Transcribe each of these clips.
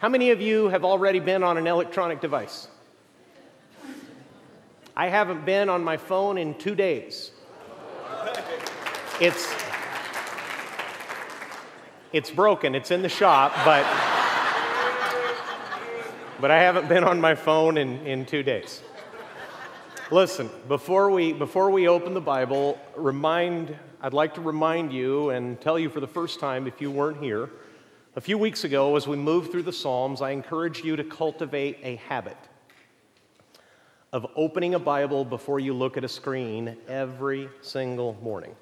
How many of you have already been on an electronic device? I haven't been on my phone in two days. It's, it's broken, it's in the shop, but, but I haven't been on my phone in, in two days. Listen, before we, before we open the Bible, remind, I'd like to remind you and tell you for the first time, if you weren't here, a few weeks ago, as we moved through the Psalms, I encouraged you to cultivate a habit of opening a Bible before you look at a screen every single morning.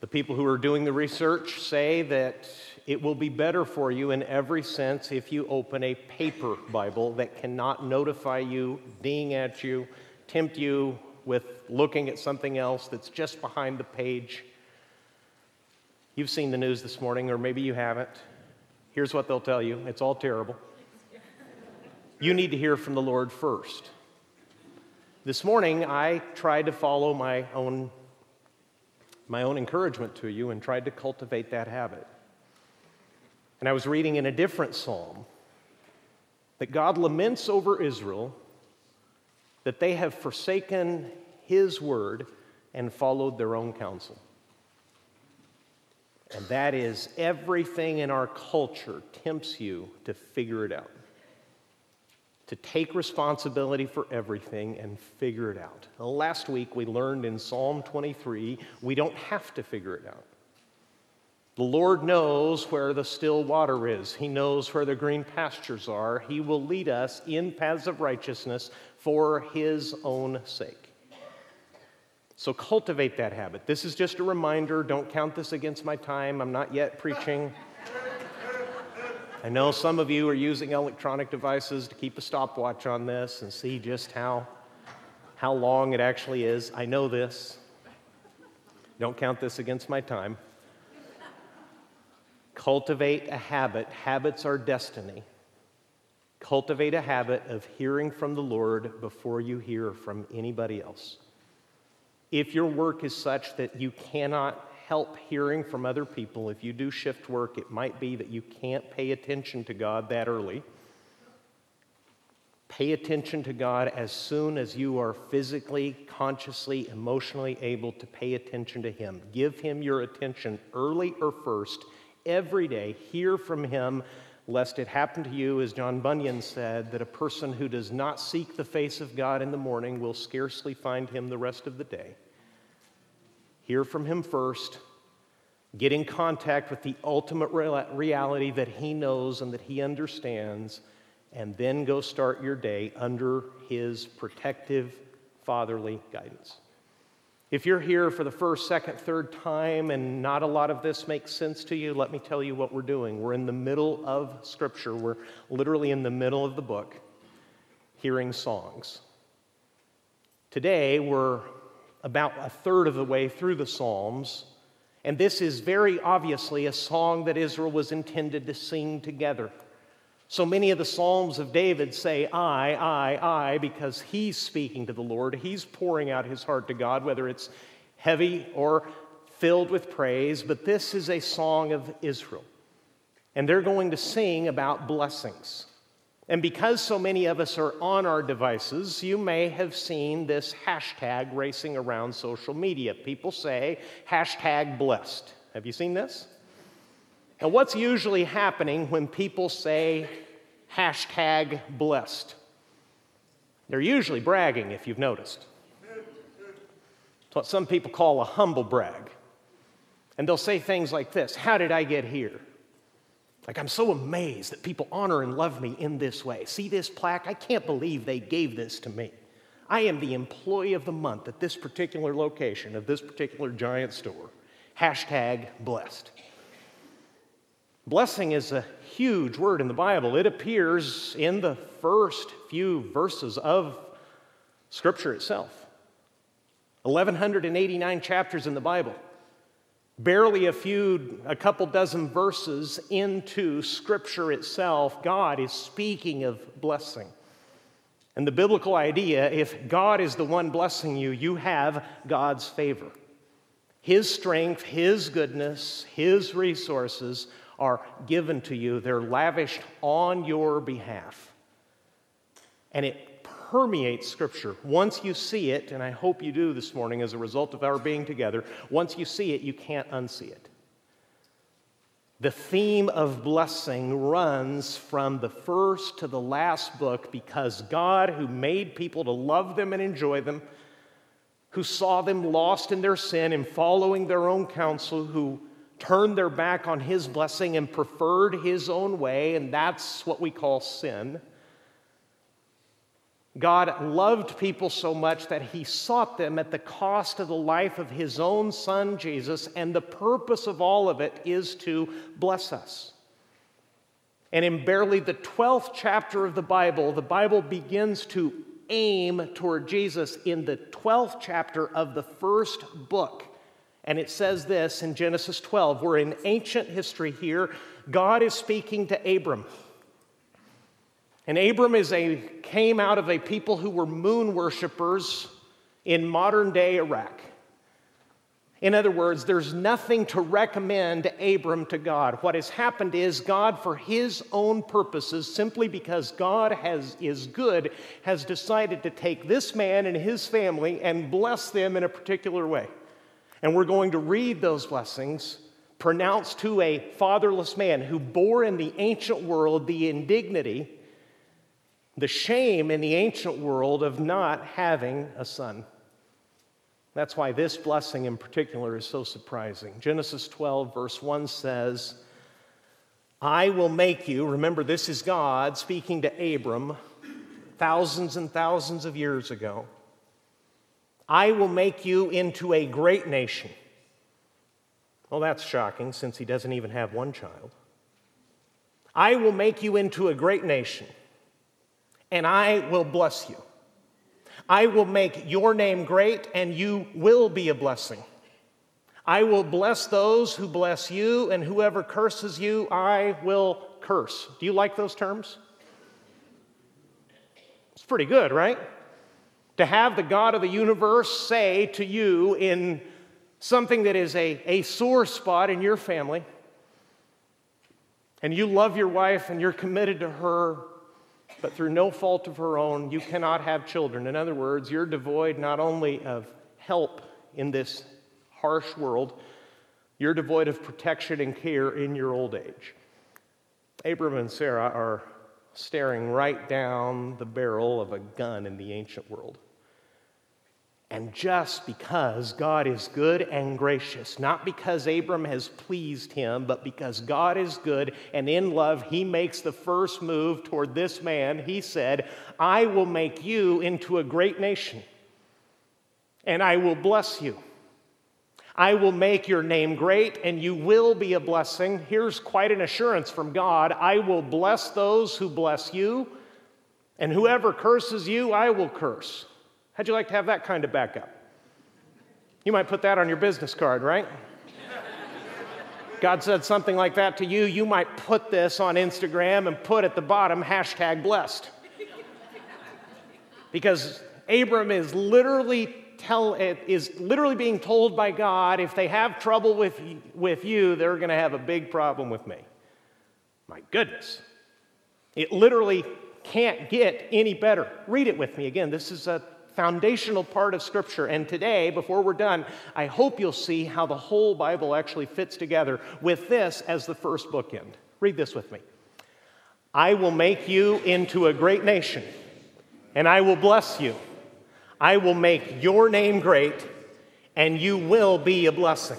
The people who are doing the research say that it will be better for you in every sense if you open a paper Bible that cannot notify you, ding at you, tempt you with looking at something else that's just behind the page. You've seen the news this morning, or maybe you haven't. Here's what they'll tell you it's all terrible. You need to hear from the Lord first. This morning, I tried to follow my own, my own encouragement to you and tried to cultivate that habit. And I was reading in a different psalm that God laments over Israel that they have forsaken his word and followed their own counsel. And that is everything in our culture tempts you to figure it out, to take responsibility for everything and figure it out. Last week we learned in Psalm 23 we don't have to figure it out. The Lord knows where the still water is. He knows where the green pastures are. He will lead us in paths of righteousness for His own sake. So cultivate that habit. This is just a reminder. Don't count this against my time. I'm not yet preaching. I know some of you are using electronic devices to keep a stopwatch on this and see just how, how long it actually is. I know this. Don't count this against my time. Cultivate a habit. Habits are destiny. Cultivate a habit of hearing from the Lord before you hear from anybody else. If your work is such that you cannot help hearing from other people, if you do shift work, it might be that you can't pay attention to God that early. Pay attention to God as soon as you are physically, consciously, emotionally able to pay attention to Him. Give Him your attention early or first every day. Hear from him, lest it happen to you, as John Bunyan said, that a person who does not seek the face of God in the morning will scarcely find him the rest of the day. Hear from him first. Get in contact with the ultimate reality that he knows and that he understands, and then go start your day under his protective, fatherly guidance. If you're here for the first, second, third time and not a lot of this makes sense to you, let me tell you what we're doing. We're in the middle of Scripture, we're literally in the middle of the book, hearing songs. Today, we're about a third of the way through the Psalms, and this is very obviously a song that Israel was intended to sing together. So many of the Psalms of David say, I, I, I, because he's speaking to the Lord. He's pouring out his heart to God, whether it's heavy or filled with praise. But this is a song of Israel. And they're going to sing about blessings. And because so many of us are on our devices, you may have seen this hashtag racing around social media. People say, hashtag blessed. Have you seen this? Now, what's usually happening when people say hashtag blessed? They're usually bragging, if you've noticed. It's what some people call a humble brag. And they'll say things like this How did I get here? Like, I'm so amazed that people honor and love me in this way. See this plaque? I can't believe they gave this to me. I am the employee of the month at this particular location of this particular giant store. Hashtag blessed. Blessing is a huge word in the Bible. It appears in the first few verses of Scripture itself. 1,189 chapters in the Bible. Barely a few, a couple dozen verses into Scripture itself, God is speaking of blessing. And the biblical idea if God is the one blessing you, you have God's favor. His strength, His goodness, His resources are given to you, they're lavished on your behalf. And it permeates Scripture. Once you see it, and I hope you do this morning as a result of our being together, once you see it, you can't unsee it. The theme of blessing runs from the first to the last book because God, who made people to love them and enjoy them, who saw them lost in their sin and following their own counsel, who turned their back on his blessing and preferred his own way, and that's what we call sin. God loved people so much that he sought them at the cost of the life of his own son, Jesus, and the purpose of all of it is to bless us. And in barely the 12th chapter of the Bible, the Bible begins to aim toward Jesus in the 12th chapter of the first book. And it says this in Genesis 12. We're in ancient history here. God is speaking to Abram. And Abram is a, came out of a people who were moon worshippers in modern day Iraq. In other words, there's nothing to recommend Abram to God. What has happened is God, for his own purposes, simply because God has, is good, has decided to take this man and his family and bless them in a particular way. And we're going to read those blessings pronounced to a fatherless man who bore in the ancient world the indignity the shame in the ancient world of not having a son. That's why this blessing in particular is so surprising. Genesis 12, verse 1 says, I will make you, remember, this is God speaking to Abram thousands and thousands of years ago. I will make you into a great nation. Well, that's shocking since he doesn't even have one child. I will make you into a great nation and I will bless you. I will make your name great, and you will be a blessing. I will bless those who bless you, and whoever curses you, I will curse. Do you like those terms? It's pretty good, right? To have the God of the universe say to you in something that is a, a sore spot in your family, and you love your wife and you're committed to her, but through no fault of her own, you cannot have children. In other words, you're devoid not only of help in this harsh world, you're devoid of protection and care in your old age. Abram and Sarah are staring right down the barrel of a gun in the ancient world. And just because God is good and gracious, not because Abram has pleased him, but because God is good and in love, he makes the first move toward this man. He said, I will make you into a great nation, and I will bless you. I will make your name great, and you will be a blessing. Here's quite an assurance from God I will bless those who bless you, and whoever curses you, I will curse. How'd you like to have that kind of backup? You might put that on your business card, right? God said something like that to you, you might put this on Instagram and put at the bottom hashtag blessed. Because Abram is literally tell is literally being told by God if they have trouble with, with you, they're to have a big problem with me. My goodness. It literally can't get any better. Read it with me again. This is a foundational part of Scripture. And today, before we're done, I hope you'll see how the whole Bible actually fits together with this as the first bookend. Read this with me. I will make you into a great nation, and I will bless you. I will make your name great, and you will be a blessing.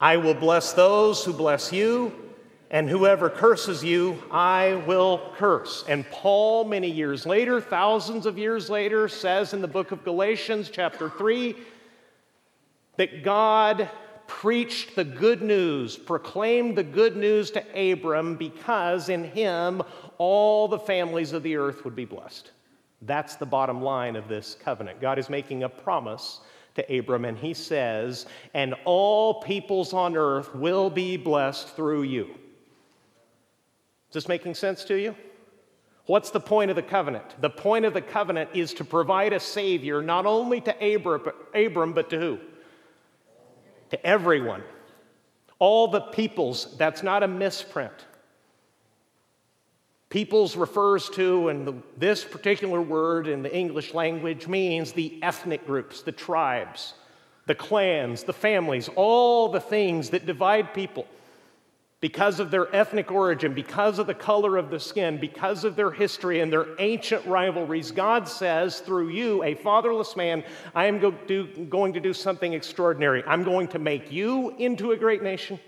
I will bless those who bless you and whoever curses you, I will curse. And Paul, many years later, thousands of years later, says in the book of Galatians, chapter 3, that God preached the good news, proclaimed the good news to Abram because in him all the families of the earth would be blessed. That's the bottom line of this covenant. God is making a promise to Abram, and he says, And all peoples on earth will be blessed through you. Is this making sense to you? What's the point of the covenant? The point of the covenant is to provide a Savior not only to Abram, but to who? To everyone. All the peoples, that's not a misprint. Peoples refers to, and this particular word in the English language means the ethnic groups, the tribes, the clans, the families, all the things that divide people because of their ethnic origin, because of the color of the skin, because of their history and their ancient rivalries, God says, through you, a fatherless man, I am go do, going to do something extraordinary. I'm going to make you into a great nation.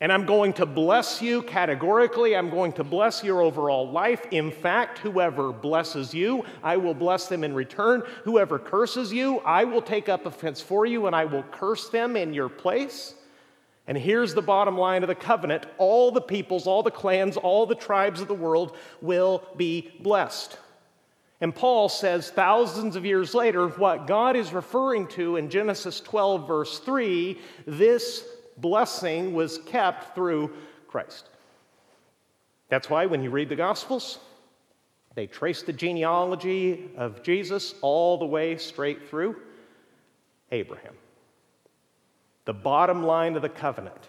And I'm going to bless you categorically. I'm going to bless your overall life. In fact, whoever blesses you, I will bless them in return. Whoever curses you, I will take up offense for you and I will curse them in your place. And here's the bottom line of the covenant all the peoples, all the clans, all the tribes of the world will be blessed. And Paul says thousands of years later, what God is referring to in Genesis 12, verse 3, this blessing was kept through Christ. That's why when you read the Gospels, they trace the genealogy of Jesus all the way straight through Abraham the bottom line of the covenant,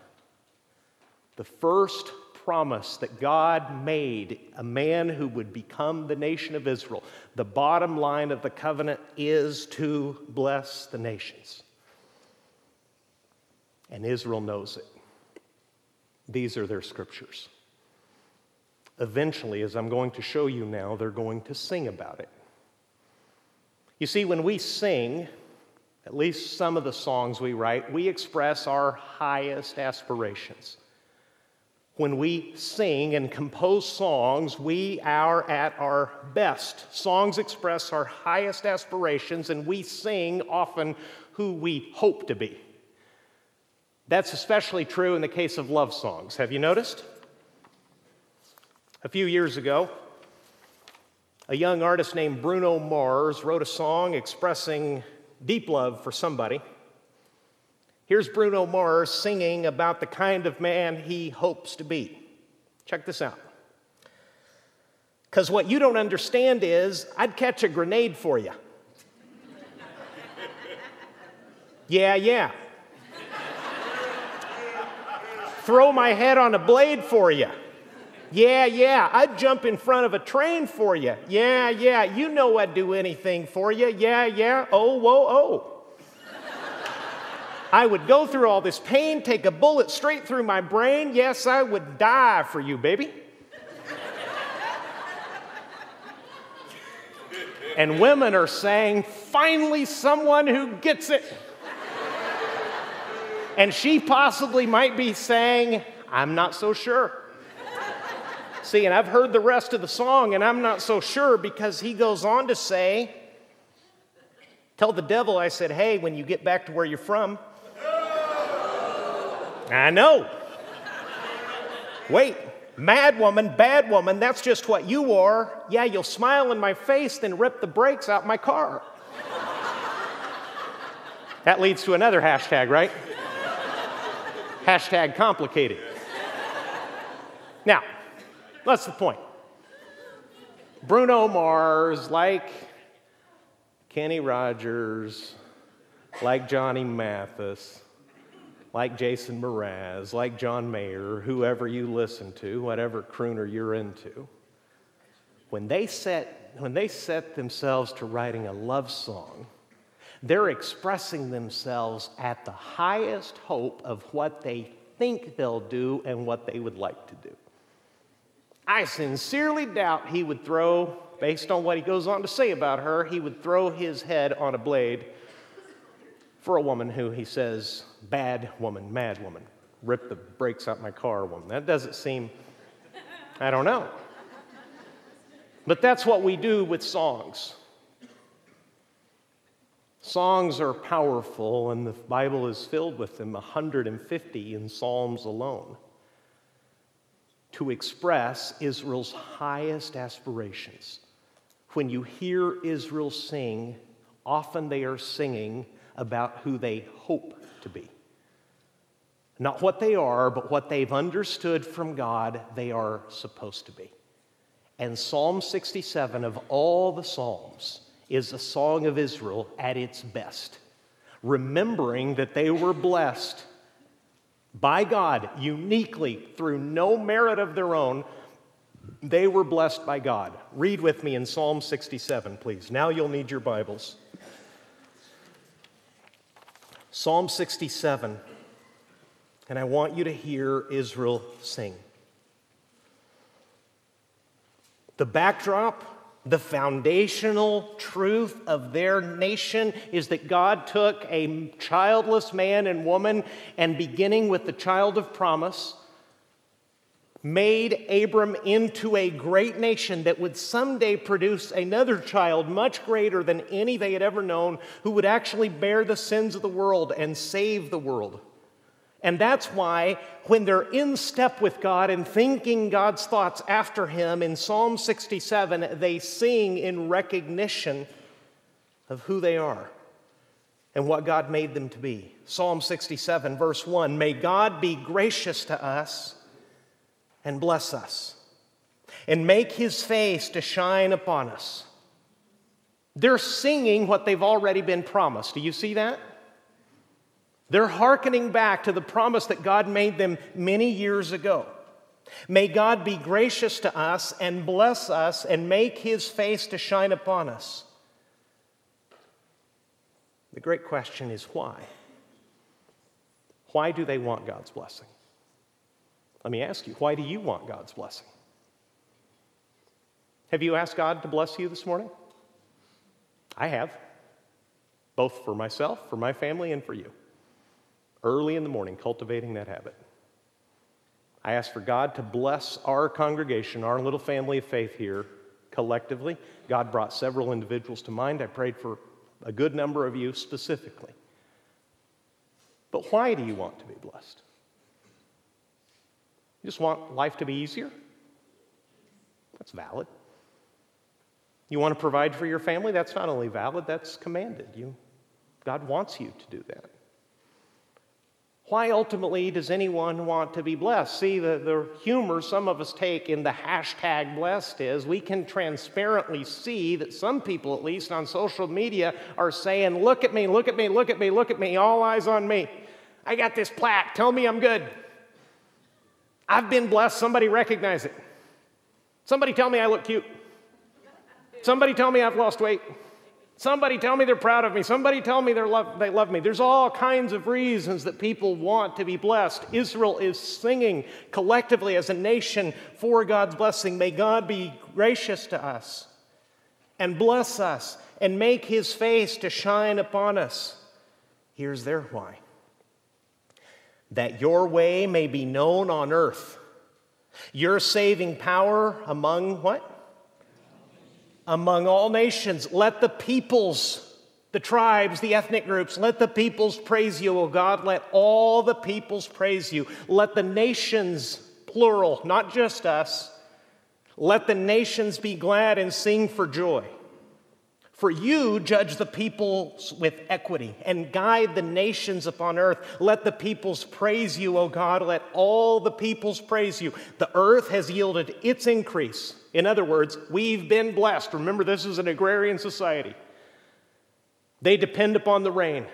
the first promise that God made a man who would become the nation of Israel, the bottom line of the covenant is to bless the nations. And Israel knows it. These are their scriptures. Eventually, as I'm going to show you now, they're going to sing about it. You see, when we sing, at least some of the songs we write, we express our highest aspirations. When we sing and compose songs, we are at our best. Songs express our highest aspirations, and we sing often who we hope to be. That's especially true in the case of love songs. Have you noticed? A few years ago, a young artist named Bruno Mars wrote a song expressing deep love for somebody. Here's Bruno Mars singing about the kind of man he hopes to be. Check this out. Because what you don't understand is, I'd catch a grenade for you. yeah, yeah. Throw my head on a blade for you. Yeah, yeah, I'd jump in front of a train for you. Yeah, yeah, you know I'd do anything for you. Yeah, yeah, oh, whoa, oh. I would go through all this pain, take a bullet straight through my brain. Yes, I would die for you, baby. and women are saying, finally, someone who gets it. and she possibly might be saying, I'm not so sure. See, and I've heard the rest of the song, and I'm not so sure because he goes on to say, Tell the devil, I said, hey, when you get back to where you're from. I know. Wait, mad woman, bad woman, that's just what you are. Yeah, you'll smile in my face, then rip the brakes out my car. that leads to another hashtag, right? hashtag complicated. Now, that's the point. Bruno Mars, like Kenny Rogers, like Johnny Mathis, like Jason Mraz, like John Mayer, whoever you listen to, whatever crooner you're into, when they set, when they set themselves to writing a love song, they're expressing themselves at the highest hope of what they think they'll do and what they would like to do. I sincerely doubt he would throw, based on what he goes on to say about her, he would throw his head on a blade for a woman who he says, bad woman, mad woman, rip the brakes out my car woman. That doesn't seem, I don't know. But that's what we do with songs. Songs are powerful, and the Bible is filled with them 150 in Psalms alone to express Israel's highest aspirations. When you hear Israel sing, often they are singing about who they hope to be. Not what they are, but what they've understood from God they are supposed to be. And Psalm 67 of all the Psalms is a song of Israel at its best, remembering that they were blessed By God, uniquely, through no merit of their own, they were blessed by God. Read with me in Psalm 67, please. Now you'll need your Bibles. Psalm 67, and I want you to hear Israel sing. The backdrop, the foundational truth of their nation is that God took a childless man and woman and beginning with the child of promise, made Abram into a great nation that would someday produce another child much greater than any they had ever known, who would actually bear the sins of the world and save the world. And that's why, when they're in step with God and thinking God's thoughts after Him, in Psalm 67, they sing in recognition of who they are and what God made them to be. Psalm 67, verse 1 May God be gracious to us and bless us, and make His face to shine upon us. They're singing what they've already been promised. Do you see that? They're hearkening back to the promise that God made them many years ago. May God be gracious to us and bless us and make his face to shine upon us. The great question is why? Why do they want God's blessing? Let me ask you, why do you want God's blessing? Have you asked God to bless you this morning? I have, both for myself, for my family, and for you early in the morning, cultivating that habit. I ask for God to bless our congregation, our little family of faith here collectively. God brought several individuals to mind. I prayed for a good number of you specifically. But why do you want to be blessed? You just want life to be easier? That's valid. You want to provide for your family? That's not only valid, that's commanded. You, God wants you to do that. Why ultimately does anyone want to be blessed? See, the, the humor some of us take in the hashtag blessed is we can transparently see that some people, at least on social media, are saying, Look at me, look at me, look at me, look at me, all eyes on me. I got this plaque, tell me I'm good. I've been blessed, somebody recognize it. Somebody tell me I look cute. Somebody tell me I've lost weight. Somebody tell me they're proud of me. Somebody tell me love, they love me. There's all kinds of reasons that people want to be blessed. Israel is singing collectively as a nation for God's blessing. May God be gracious to us and bless us and make his face to shine upon us. Here's their why that your way may be known on earth, your saving power among what? Among all nations. Let the peoples, the tribes, the ethnic groups, let the peoples praise you, O God. Let all the peoples praise you. Let the nations, plural, not just us, let the nations be glad and sing for joy. For you judge the peoples with equity and guide the nations upon earth. Let the peoples praise you, O God. Let all the peoples praise you. The earth has yielded its increase. In other words, we've been blessed. Remember, this is an agrarian society. They depend upon the rain.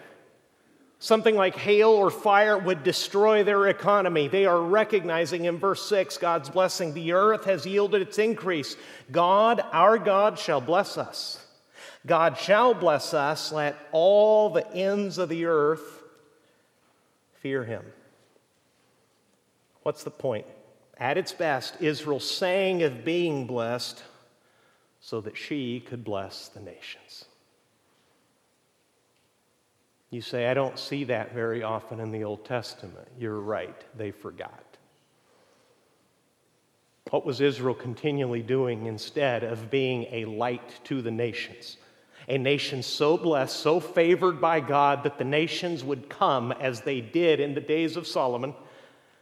Something like hail or fire would destroy their economy. They are recognizing in verse 6 God's blessing. The earth has yielded its increase. God, our God, shall bless us. God shall bless us. Let all the ends of the earth fear him. What's the point? At its best, Israel sang of being blessed so that she could bless the nations. You say, I don't see that very often in the Old Testament. You're right, they forgot. What was Israel continually doing instead of being a light to the nations? A nation so blessed, so favored by God that the nations would come as they did in the days of Solomon.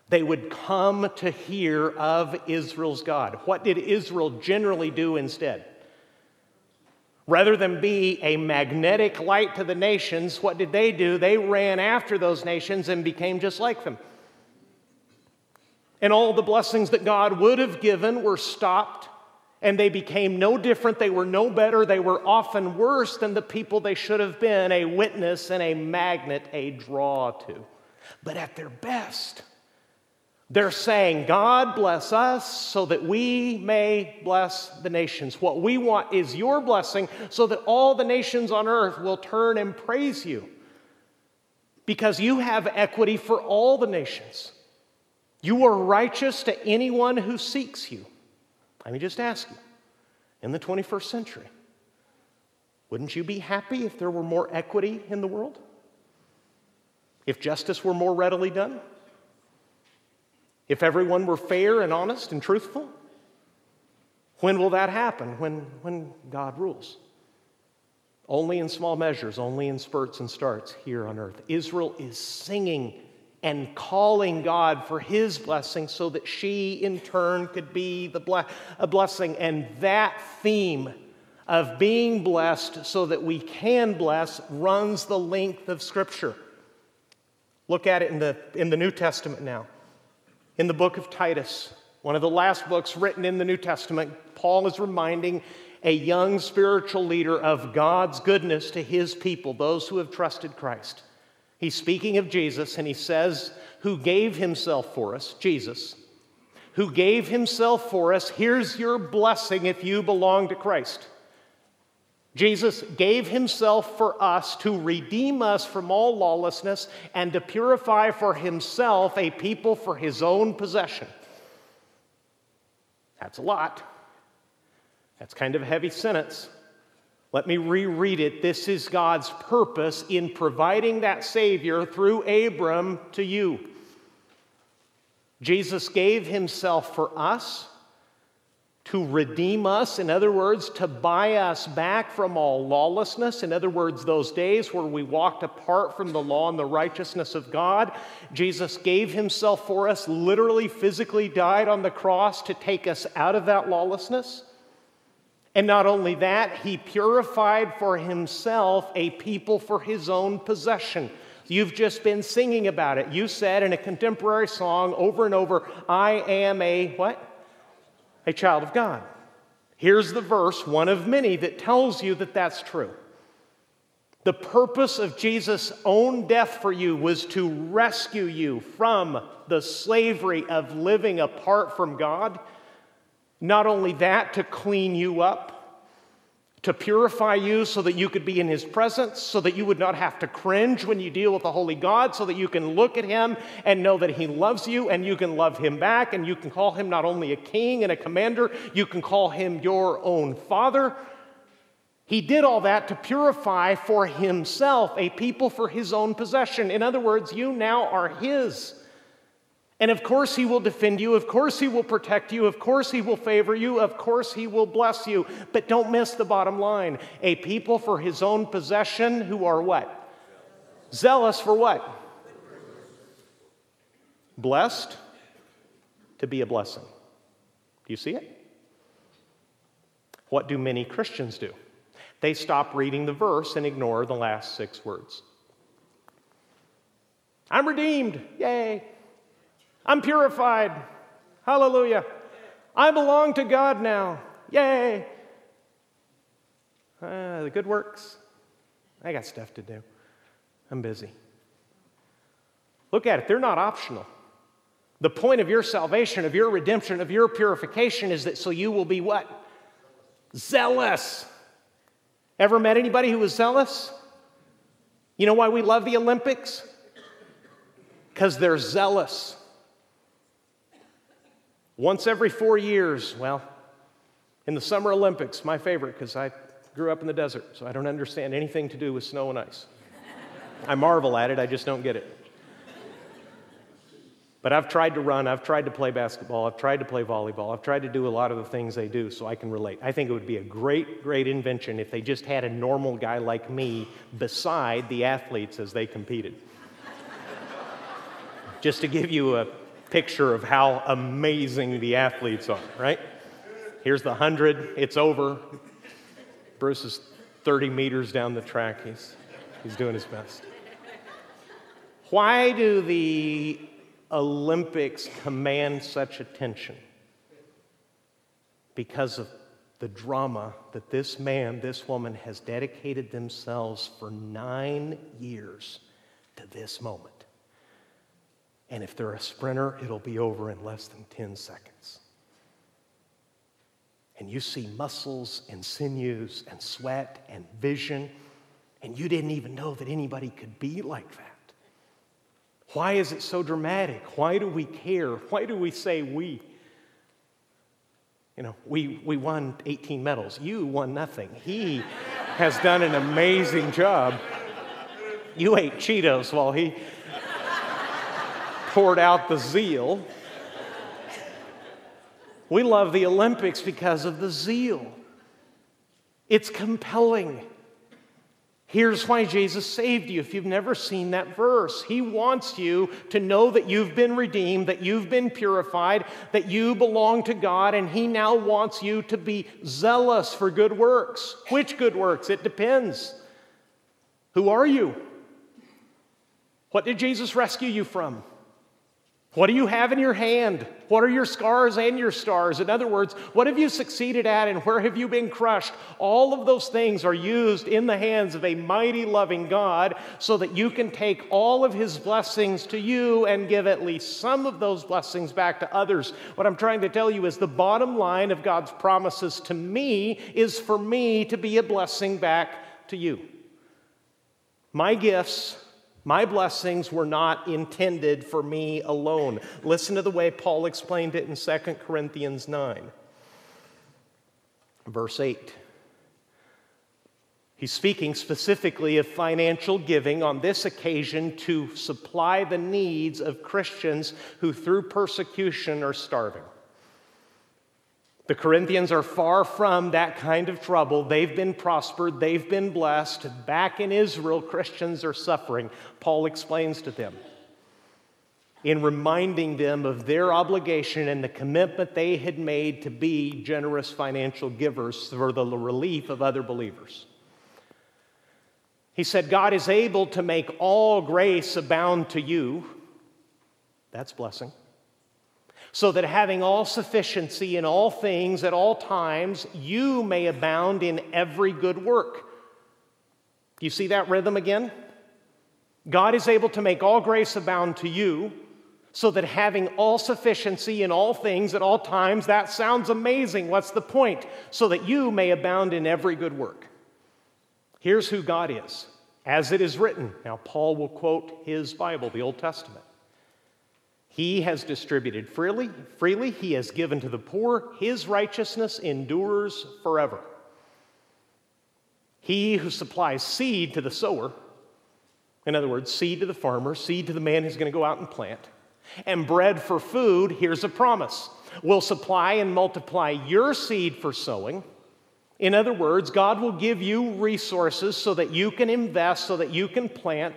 They would come to hear of Israel's God. What did Israel generally do instead? Rather than be a magnetic light to the nations, what did they do? They ran after those nations and became just like them. And all the blessings that God would have given were stopped and they became no different. They were no better. They were often worse than the people they should have been a witness and a magnet, a draw to. But at their best, They're saying, God bless us so that we may bless the nations. What we want is your blessing so that all the nations on earth will turn and praise you because you have equity for all the nations. You are righteous to anyone who seeks you. Let me just ask you in the 21st century, wouldn't you be happy if there were more equity in the world? If justice were more readily done? If everyone were fair and honest and truthful? When will that happen? When, when God rules. Only in small measures, only in spurts and starts here on earth. Israel is singing and calling God for his blessing so that she in turn could be the ble- a blessing. And that theme of being blessed so that we can bless runs the length of Scripture. Look at it in the, in the New Testament now in the book of Titus, one of the last books written in the New Testament, Paul is reminding a young spiritual leader of God's goodness to his people, those who have trusted Christ. He's speaking of Jesus, and he says, Who gave himself for us, Jesus, who gave himself for us. Here's your blessing if you belong to Christ. Jesus gave himself for us to redeem us from all lawlessness and to purify for himself a people for his own possession. That's a lot. That's kind of a heavy sentence. Let me reread it. This is God's purpose in providing that Savior through Abram to you. Jesus gave himself for us to redeem us, in other words, to buy us back from all lawlessness. In other words, those days where we walked apart from the law and the righteousness of God. Jesus gave himself for us, literally, physically died on the cross to take us out of that lawlessness. And not only that, he purified for himself a people for his own possession. You've just been singing about it. You said in a contemporary song over and over, I am a what? a child of God. Here's the verse, one of many, that tells you that that's true. The purpose of Jesus' own death for you was to rescue you from the slavery of living apart from God. Not only that, to clean you up to purify you so that you could be in his presence, so that you would not have to cringe when you deal with the holy God, so that you can look at him and know that he loves you and you can love him back and you can call him not only a king and a commander, you can call him your own father. He did all that to purify for himself a people for his own possession. In other words, you now are his. And of course, He will defend you. Of course, He will protect you. Of course, He will favor you. Of course, He will bless you. But don't miss the bottom line a people for His own possession who are what? Zealous for what? Blessed to be a blessing. Do you see it? What do many Christians do? They stop reading the verse and ignore the last six words. I'm redeemed. Yay. I'm purified. Hallelujah. I belong to God now. Yay. Uh, the good works. I got stuff to do. I'm busy. Look at it, they're not optional. The point of your salvation, of your redemption, of your purification is that so you will be what? Zealous. Ever met anybody who was zealous? You know why we love the Olympics? Because they're zealous. Once every four years, well, in the Summer Olympics, my favorite, because I grew up in the desert, so I don't understand anything to do with snow and ice. I marvel at it, I just don't get it. But I've tried to run, I've tried to play basketball, I've tried to play volleyball, I've tried to do a lot of the things they do, so I can relate. I think it would be a great, great invention if they just had a normal guy like me beside the athletes as they competed. just to give you a picture of how amazing the athletes are, right? Here's the 100, it's over. Bruce is 30 meters down the track. He's, he's doing his best. Why do the Olympics command such attention? Because of the drama that this man, this woman has dedicated themselves for nine years to this moment. And if they're a sprinter, it'll be over in less than 10 seconds. And you see muscles and sinews and sweat and vision, and you didn't even know that anybody could be like that. Why is it so dramatic? Why do we care? Why do we say we? You know, we, we won 18 medals. You won nothing. He has done an amazing job. You ate Cheetos while he poured out the zeal. We love the Olympics because of the zeal. It's compelling. Here's why Jesus saved you. If you've never seen that verse, He wants you to know that you've been redeemed, that you've been purified, that you belong to God, and He now wants you to be zealous for good works. Which good works? It depends. Who are you? What did Jesus rescue you from? What do you have in your hand? What are your scars and your stars? In other words, what have you succeeded at and where have you been crushed? All of those things are used in the hands of a mighty, loving God so that you can take all of His blessings to you and give at least some of those blessings back to others. What I'm trying to tell you is the bottom line of God's promises to me is for me to be a blessing back to you. My gifts my blessings were not intended for me alone. Listen to the way Paul explained it in 2 Corinthians 9, verse 8. He's speaking specifically of financial giving on this occasion to supply the needs of Christians who, through persecution, are starving. The Corinthians are far from that kind of trouble. They've been prospered, they've been blessed. Back in Israel, Christians are suffering. Paul explains to them in reminding them of their obligation and the commitment they had made to be generous financial givers for the relief of other believers. He said, God is able to make all grace abound to you. That's blessing so that having all sufficiency in all things at all times, you may abound in every good work. Do you see that rhythm again? God is able to make all grace abound to you, so that having all sufficiency in all things at all times, that sounds amazing. What's the point? So that you may abound in every good work. Here's who God is, as it is written. Now, Paul will quote his Bible, the Old Testament. He has distributed freely, freely, he has given to the poor, his righteousness endures forever. He who supplies seed to the sower, in other words, seed to the farmer, seed to the man who's going to go out and plant, and bread for food, here's a promise will supply and multiply your seed for sowing. In other words, God will give you resources so that you can invest, so that you can plant,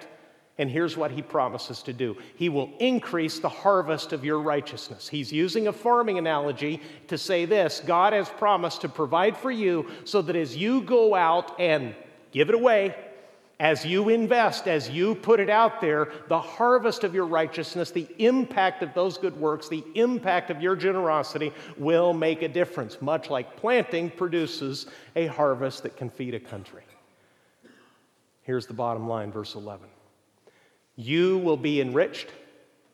and here's what he promises to do He will increase the harvest of your righteousness. He's using a farming analogy to say this God has promised to provide for you so that as you go out and give it away, as you invest, as you put it out there, the harvest of your righteousness, the impact of those good works, the impact of your generosity will make a difference, much like planting produces a harvest that can feed a country. Here's the bottom line, verse 11. You will be enriched.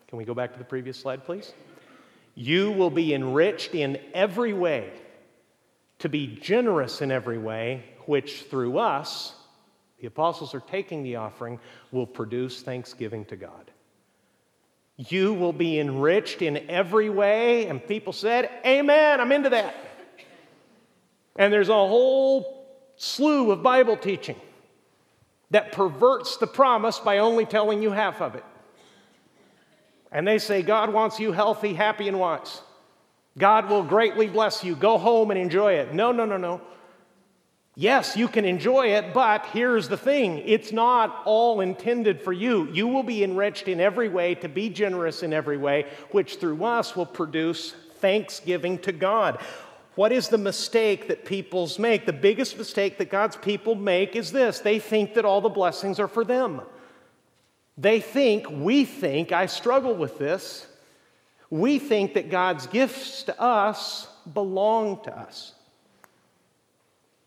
Can we go back to the previous slide, please? You will be enriched in every way, to be generous in every way, which through us, the apostles are taking the offering, will produce thanksgiving to God. You will be enriched in every way. And people said, Amen, I'm into that. And there's a whole slew of Bible teaching that perverts the promise by only telling you half of it. And they say, God wants you healthy, happy, and wise. God will greatly bless you. Go home and enjoy it. No, no, no, no. Yes, you can enjoy it, but here's the thing it's not all intended for you. You will be enriched in every way to be generous in every way, which through us will produce thanksgiving to God. What is the mistake that peoples make? The biggest mistake that God's people make is this they think that all the blessings are for them. They think, we think, I struggle with this, we think that God's gifts to us belong to us.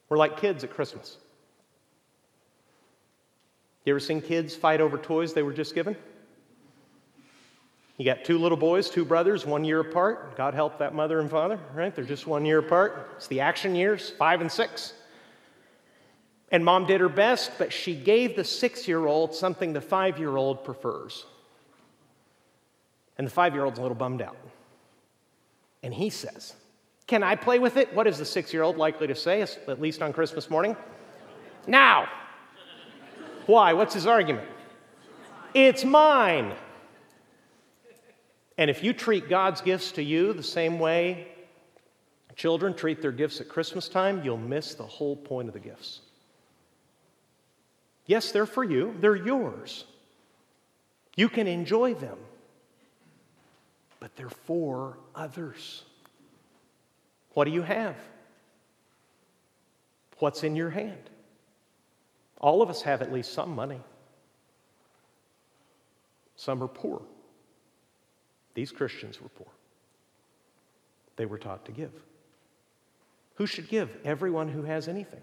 We're like kids at Christmas. You ever seen kids fight over toys they were just given? You got two little boys, two brothers, one year apart. God help that mother and father, right? They're just one year apart. It's the action years, five and six. And mom did her best, but she gave the six year old something the five year old prefers. And the five year old's a little bummed out. And he says, Can I play with it? What is the six year old likely to say, at least on Christmas morning? Now. Why? What's his argument? It's mine. And if you treat God's gifts to you the same way children treat their gifts at Christmas time, you'll miss the whole point of the gifts. Yes, they're for you, they're yours. You can enjoy them, but they're for others. What do you have? What's in your hand? All of us have at least some money. Some are poor. These Christians were poor. They were taught to give. Who should give? Everyone who has anything.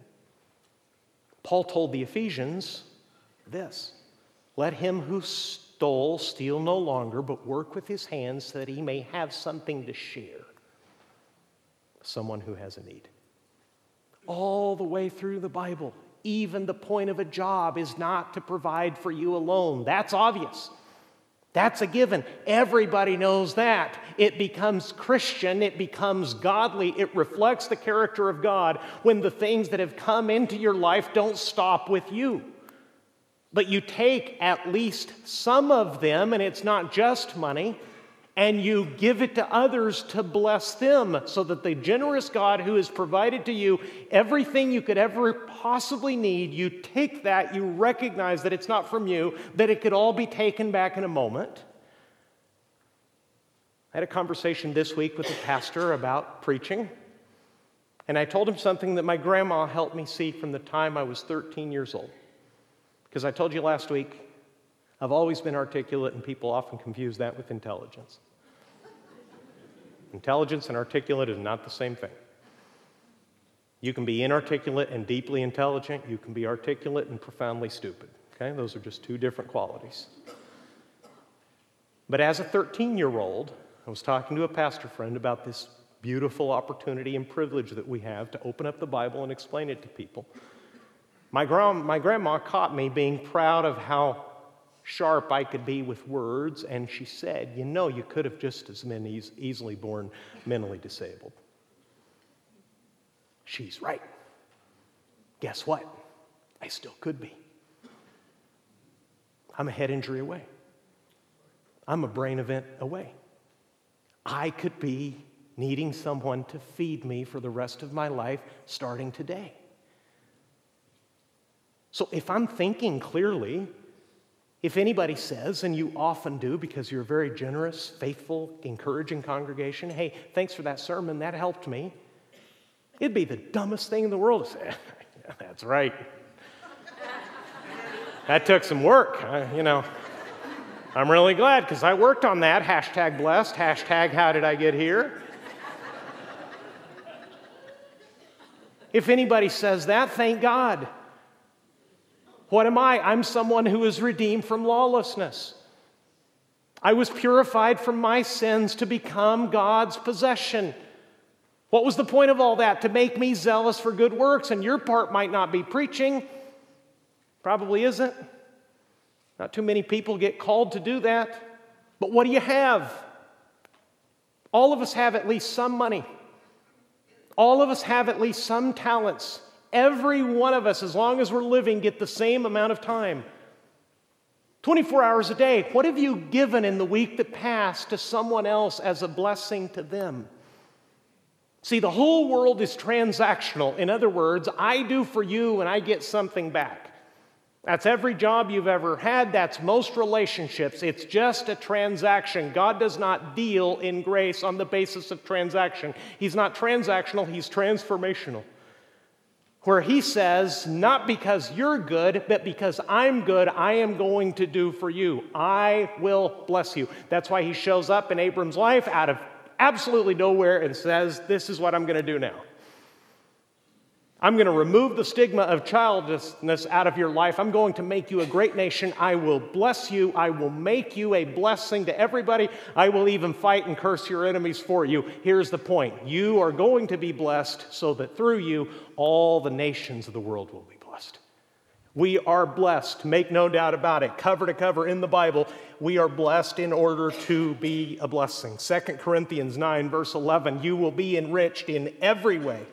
Paul told the Ephesians this Let him who stole steal no longer, but work with his hands so that he may have something to share. Someone who has a need. All the way through the Bible, even the point of a job is not to provide for you alone. That's obvious. That's a given. Everybody knows that. It becomes Christian, it becomes godly, it reflects the character of God when the things that have come into your life don't stop with you. But you take at least some of them, and it's not just money, and you give it to others to bless them so that the generous God who has provided to you everything you could ever possibly need, you take that, you recognize that it's not from you, that it could all be taken back in a moment. I had a conversation this week with a pastor about preaching, and I told him something that my grandma helped me see from the time I was 13 years old. Because I told you last week, I've always been articulate, and people often confuse that with intelligence. Intelligence and articulate is not the same thing. You can be inarticulate and deeply intelligent. You can be articulate and profoundly stupid. Okay? Those are just two different qualities. But as a 13 year old, I was talking to a pastor friend about this beautiful opportunity and privilege that we have to open up the Bible and explain it to people. My, gra- my grandma caught me being proud of how sharp I could be with words, and she said, You know, you could have just as been e- easily born mentally disabled. She's right. Guess what? I still could be. I'm a head injury away, I'm a brain event away. I could be needing someone to feed me for the rest of my life starting today. So if I'm thinking clearly, if anybody says, and you often do because you're a very generous, faithful, encouraging congregation, hey, thanks for that sermon, that helped me, it'd be the dumbest thing in the world to say, that's right. that took some work, uh, you know. I'm really glad because I worked on that. Hashtag blessed, hashtag how did I get here? if anybody says that, thank God. What am I? I'm someone who is redeemed from lawlessness. I was purified from my sins to become God's possession. What was the point of all that? To make me zealous for good works. And your part might not be preaching, probably isn't. Not too many people get called to do that. But what do you have? All of us have at least some money. All of us have at least some talents. Every one of us, as long as we're living, get the same amount of time 24 hours a day. What have you given in the week that passed to someone else as a blessing to them? See, the whole world is transactional. In other words, I do for you and I get something back. That's every job you've ever had. That's most relationships. It's just a transaction. God does not deal in grace on the basis of transaction. He's not transactional, He's transformational where he says, Not because you're good, but because I'm good, I am going to do for you. I will bless you. That's why he shows up in Abram's life out of absolutely nowhere and says, This is what I'm going to do now. I'm going to remove the stigma of childlessness out of your life. I'm going to make you a great nation. I will bless you. I will make you a blessing to everybody. I will even fight and curse your enemies for you. Here's the point you are going to be blessed so that through you, all the nations of the world will be blessed. We are blessed, make no doubt about it. Cover to cover in the Bible, we are blessed in order to be a blessing. 2 Corinthians 9, verse 11 you will be enriched in every way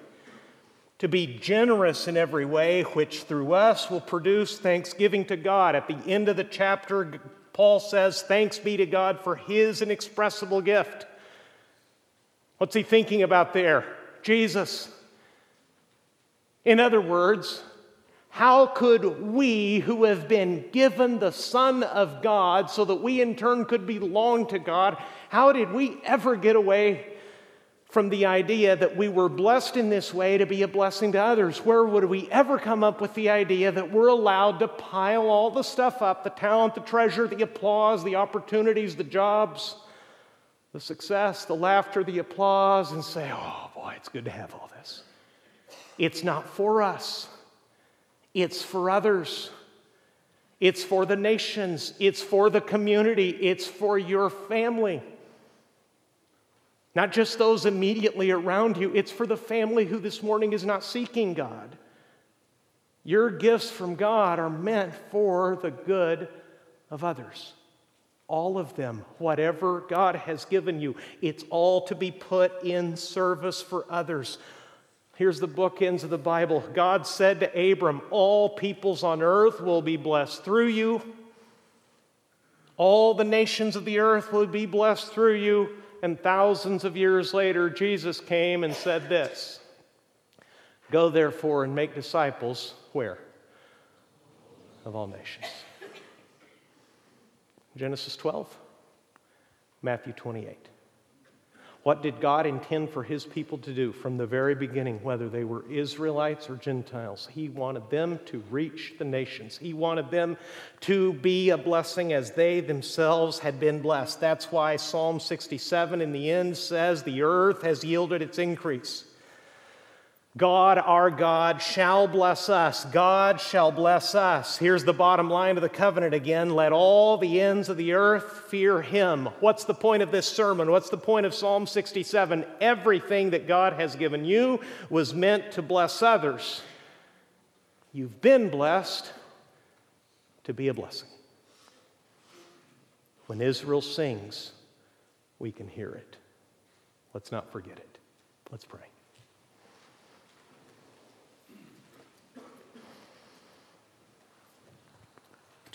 to be generous in every way, which through us will produce thanksgiving to God. At the end of the chapter, Paul says, Thanks be to God for his inexpressible gift. What's he thinking about there? Jesus. In other words, how could we, who have been given the Son of God so that we in turn could belong to God, how did we ever get away from the idea that we were blessed in this way to be a blessing to others. Where would we ever come up with the idea that we're allowed to pile all the stuff up the talent, the treasure, the applause, the opportunities, the jobs, the success, the laughter, the applause, and say, oh boy, it's good to have all this? It's not for us, it's for others. It's for the nations. It's for the community. It's for your family. Not just those immediately around you, it's for the family who this morning is not seeking God. Your gifts from God are meant for the good of others. All of them, whatever God has given you, it's all to be put in service for others. Here's the bookends of the Bible. God said to Abram, All peoples on earth will be blessed through you. All the nations of the earth will be blessed through you and thousands of years later, Jesus came and said this Go therefore and make disciples where? Of all nations. Genesis 12, Matthew 28. What did God intend for his people to do from the very beginning, whether they were Israelites or Gentiles? He wanted them to reach the nations. He wanted them to be a blessing as they themselves had been blessed. That's why Psalm 67 in the end says, The earth has yielded its increase. God, our God, shall bless us. God shall bless us. Here's the bottom line of the covenant again. Let all the ends of the earth fear him. What's the point of this sermon? What's the point of Psalm 67? Everything that God has given you was meant to bless others. You've been blessed to be a blessing. When Israel sings, we can hear it. Let's not forget it. Let's pray.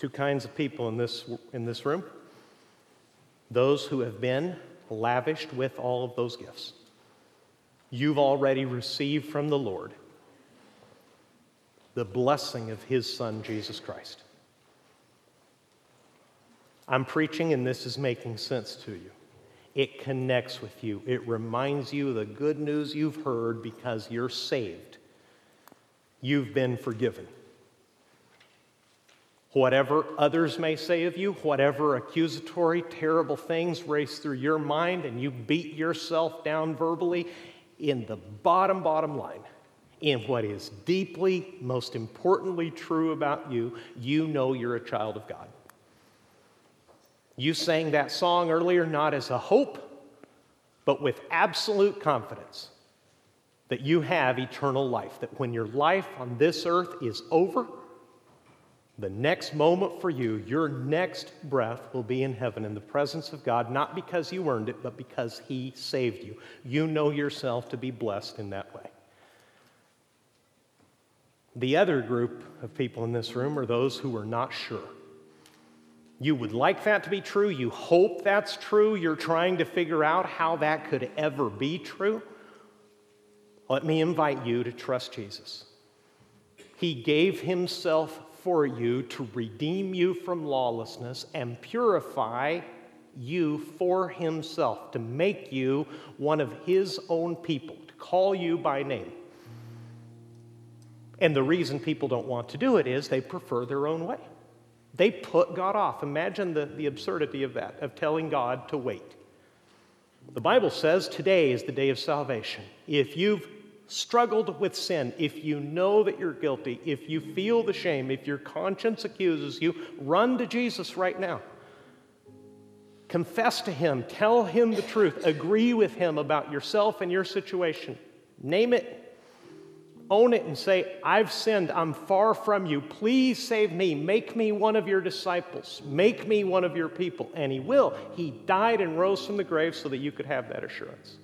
Two kinds of people in this, in this room those who have been lavished with all of those gifts. You've already received from the Lord the blessing of His Son, Jesus Christ. I'm preaching, and this is making sense to you. It connects with you, it reminds you of the good news you've heard because you're saved. You've been forgiven. Whatever others may say of you, whatever accusatory, terrible things race through your mind, and you beat yourself down verbally, in the bottom, bottom line, in what is deeply, most importantly true about you, you know you're a child of God. You sang that song earlier not as a hope, but with absolute confidence that you have eternal life, that when your life on this earth is over, the next moment for you, your next breath will be in heaven in the presence of God, not because you earned it, but because He saved you. You know yourself to be blessed in that way. The other group of people in this room are those who are not sure. You would like that to be true. You hope that's true. You're trying to figure out how that could ever be true. Let me invite you to trust Jesus. He gave Himself for you to redeem you from lawlessness and purify you for himself, to make you one of his own people, to call you by name. And the reason people don't want to do it is they prefer their own way. They put God off. Imagine the, the absurdity of that, of telling God to wait. The Bible says today is the day of salvation. If you've struggled with sin, if you know that you're guilty, if you feel the shame, if your conscience accuses you, run to Jesus right now. Confess to Him, tell Him the truth, agree with Him about yourself and your situation. Name it, own it, and say, I've sinned, I'm far from you. Please save me, make me one of your disciples, make me one of your people. And He will. He died and rose from the grave so that you could have that assurance.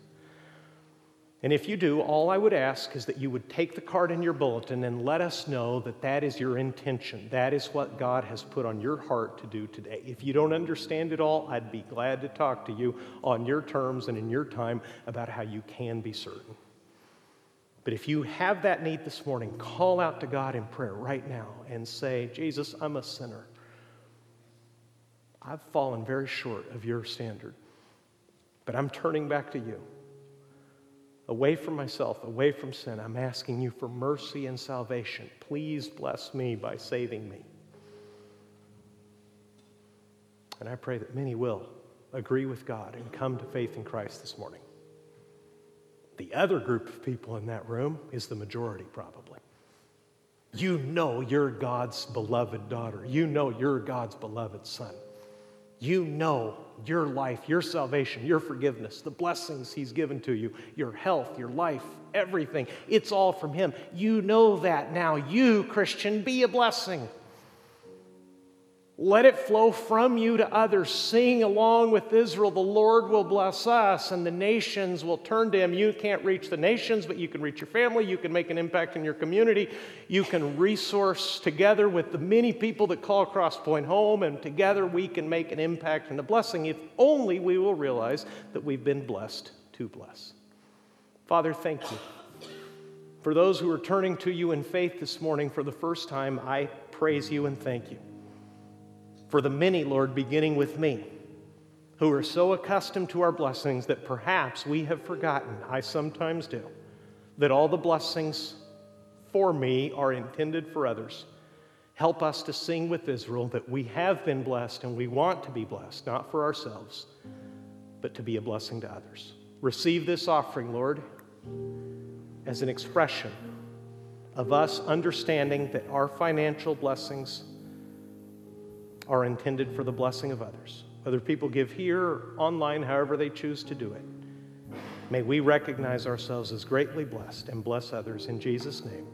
And if you do, all I would ask is that you would take the card in your bulletin and let us know that that is your intention. That is what God has put on your heart to do today. If you don't understand it all, I'd be glad to talk to you on your terms and in your time about how you can be certain. But if you have that need this morning, call out to God in prayer right now and say, Jesus, I'm a sinner. I've fallen very short of your standard, but I'm turning back to you away from myself, away from sin. I'm asking you for mercy and salvation. Please bless me by saving me. And I pray that many will agree with God and come to faith in Christ this morning. The other group of people in that room is the majority, probably. You know you're God's beloved daughter. You know you're God's beloved son. You know your life, your salvation, your forgiveness, the blessings He's given to you, your health, your life, everything. It's all from Him. You know that now. You, Christian, be a blessing. Let it flow from you to others. Sing along with Israel. The Lord will bless us, and the nations will turn to Him. You can't reach the nations, but you can reach your family. You can make an impact in your community. You can resource together with the many people that call Crosspoint home, and together we can make an impact and a blessing if only we will realize that we've been blessed to bless. Father, thank you. For those who are turning to you in faith this morning for the first time, I praise you and thank you for the many, Lord, beginning with me, who are so accustomed to our blessings that perhaps we have forgotten, I sometimes do, that all the blessings for me are intended for others. Help us to sing with Israel that we have been blessed and we want to be blessed, not for ourselves, but to be a blessing to others. Receive this offering, Lord, as an expression of us understanding that our financial blessings are intended for the blessing of others. Whether people give here online, however they choose to do it, may we recognize ourselves as greatly blessed and bless others in Jesus' name.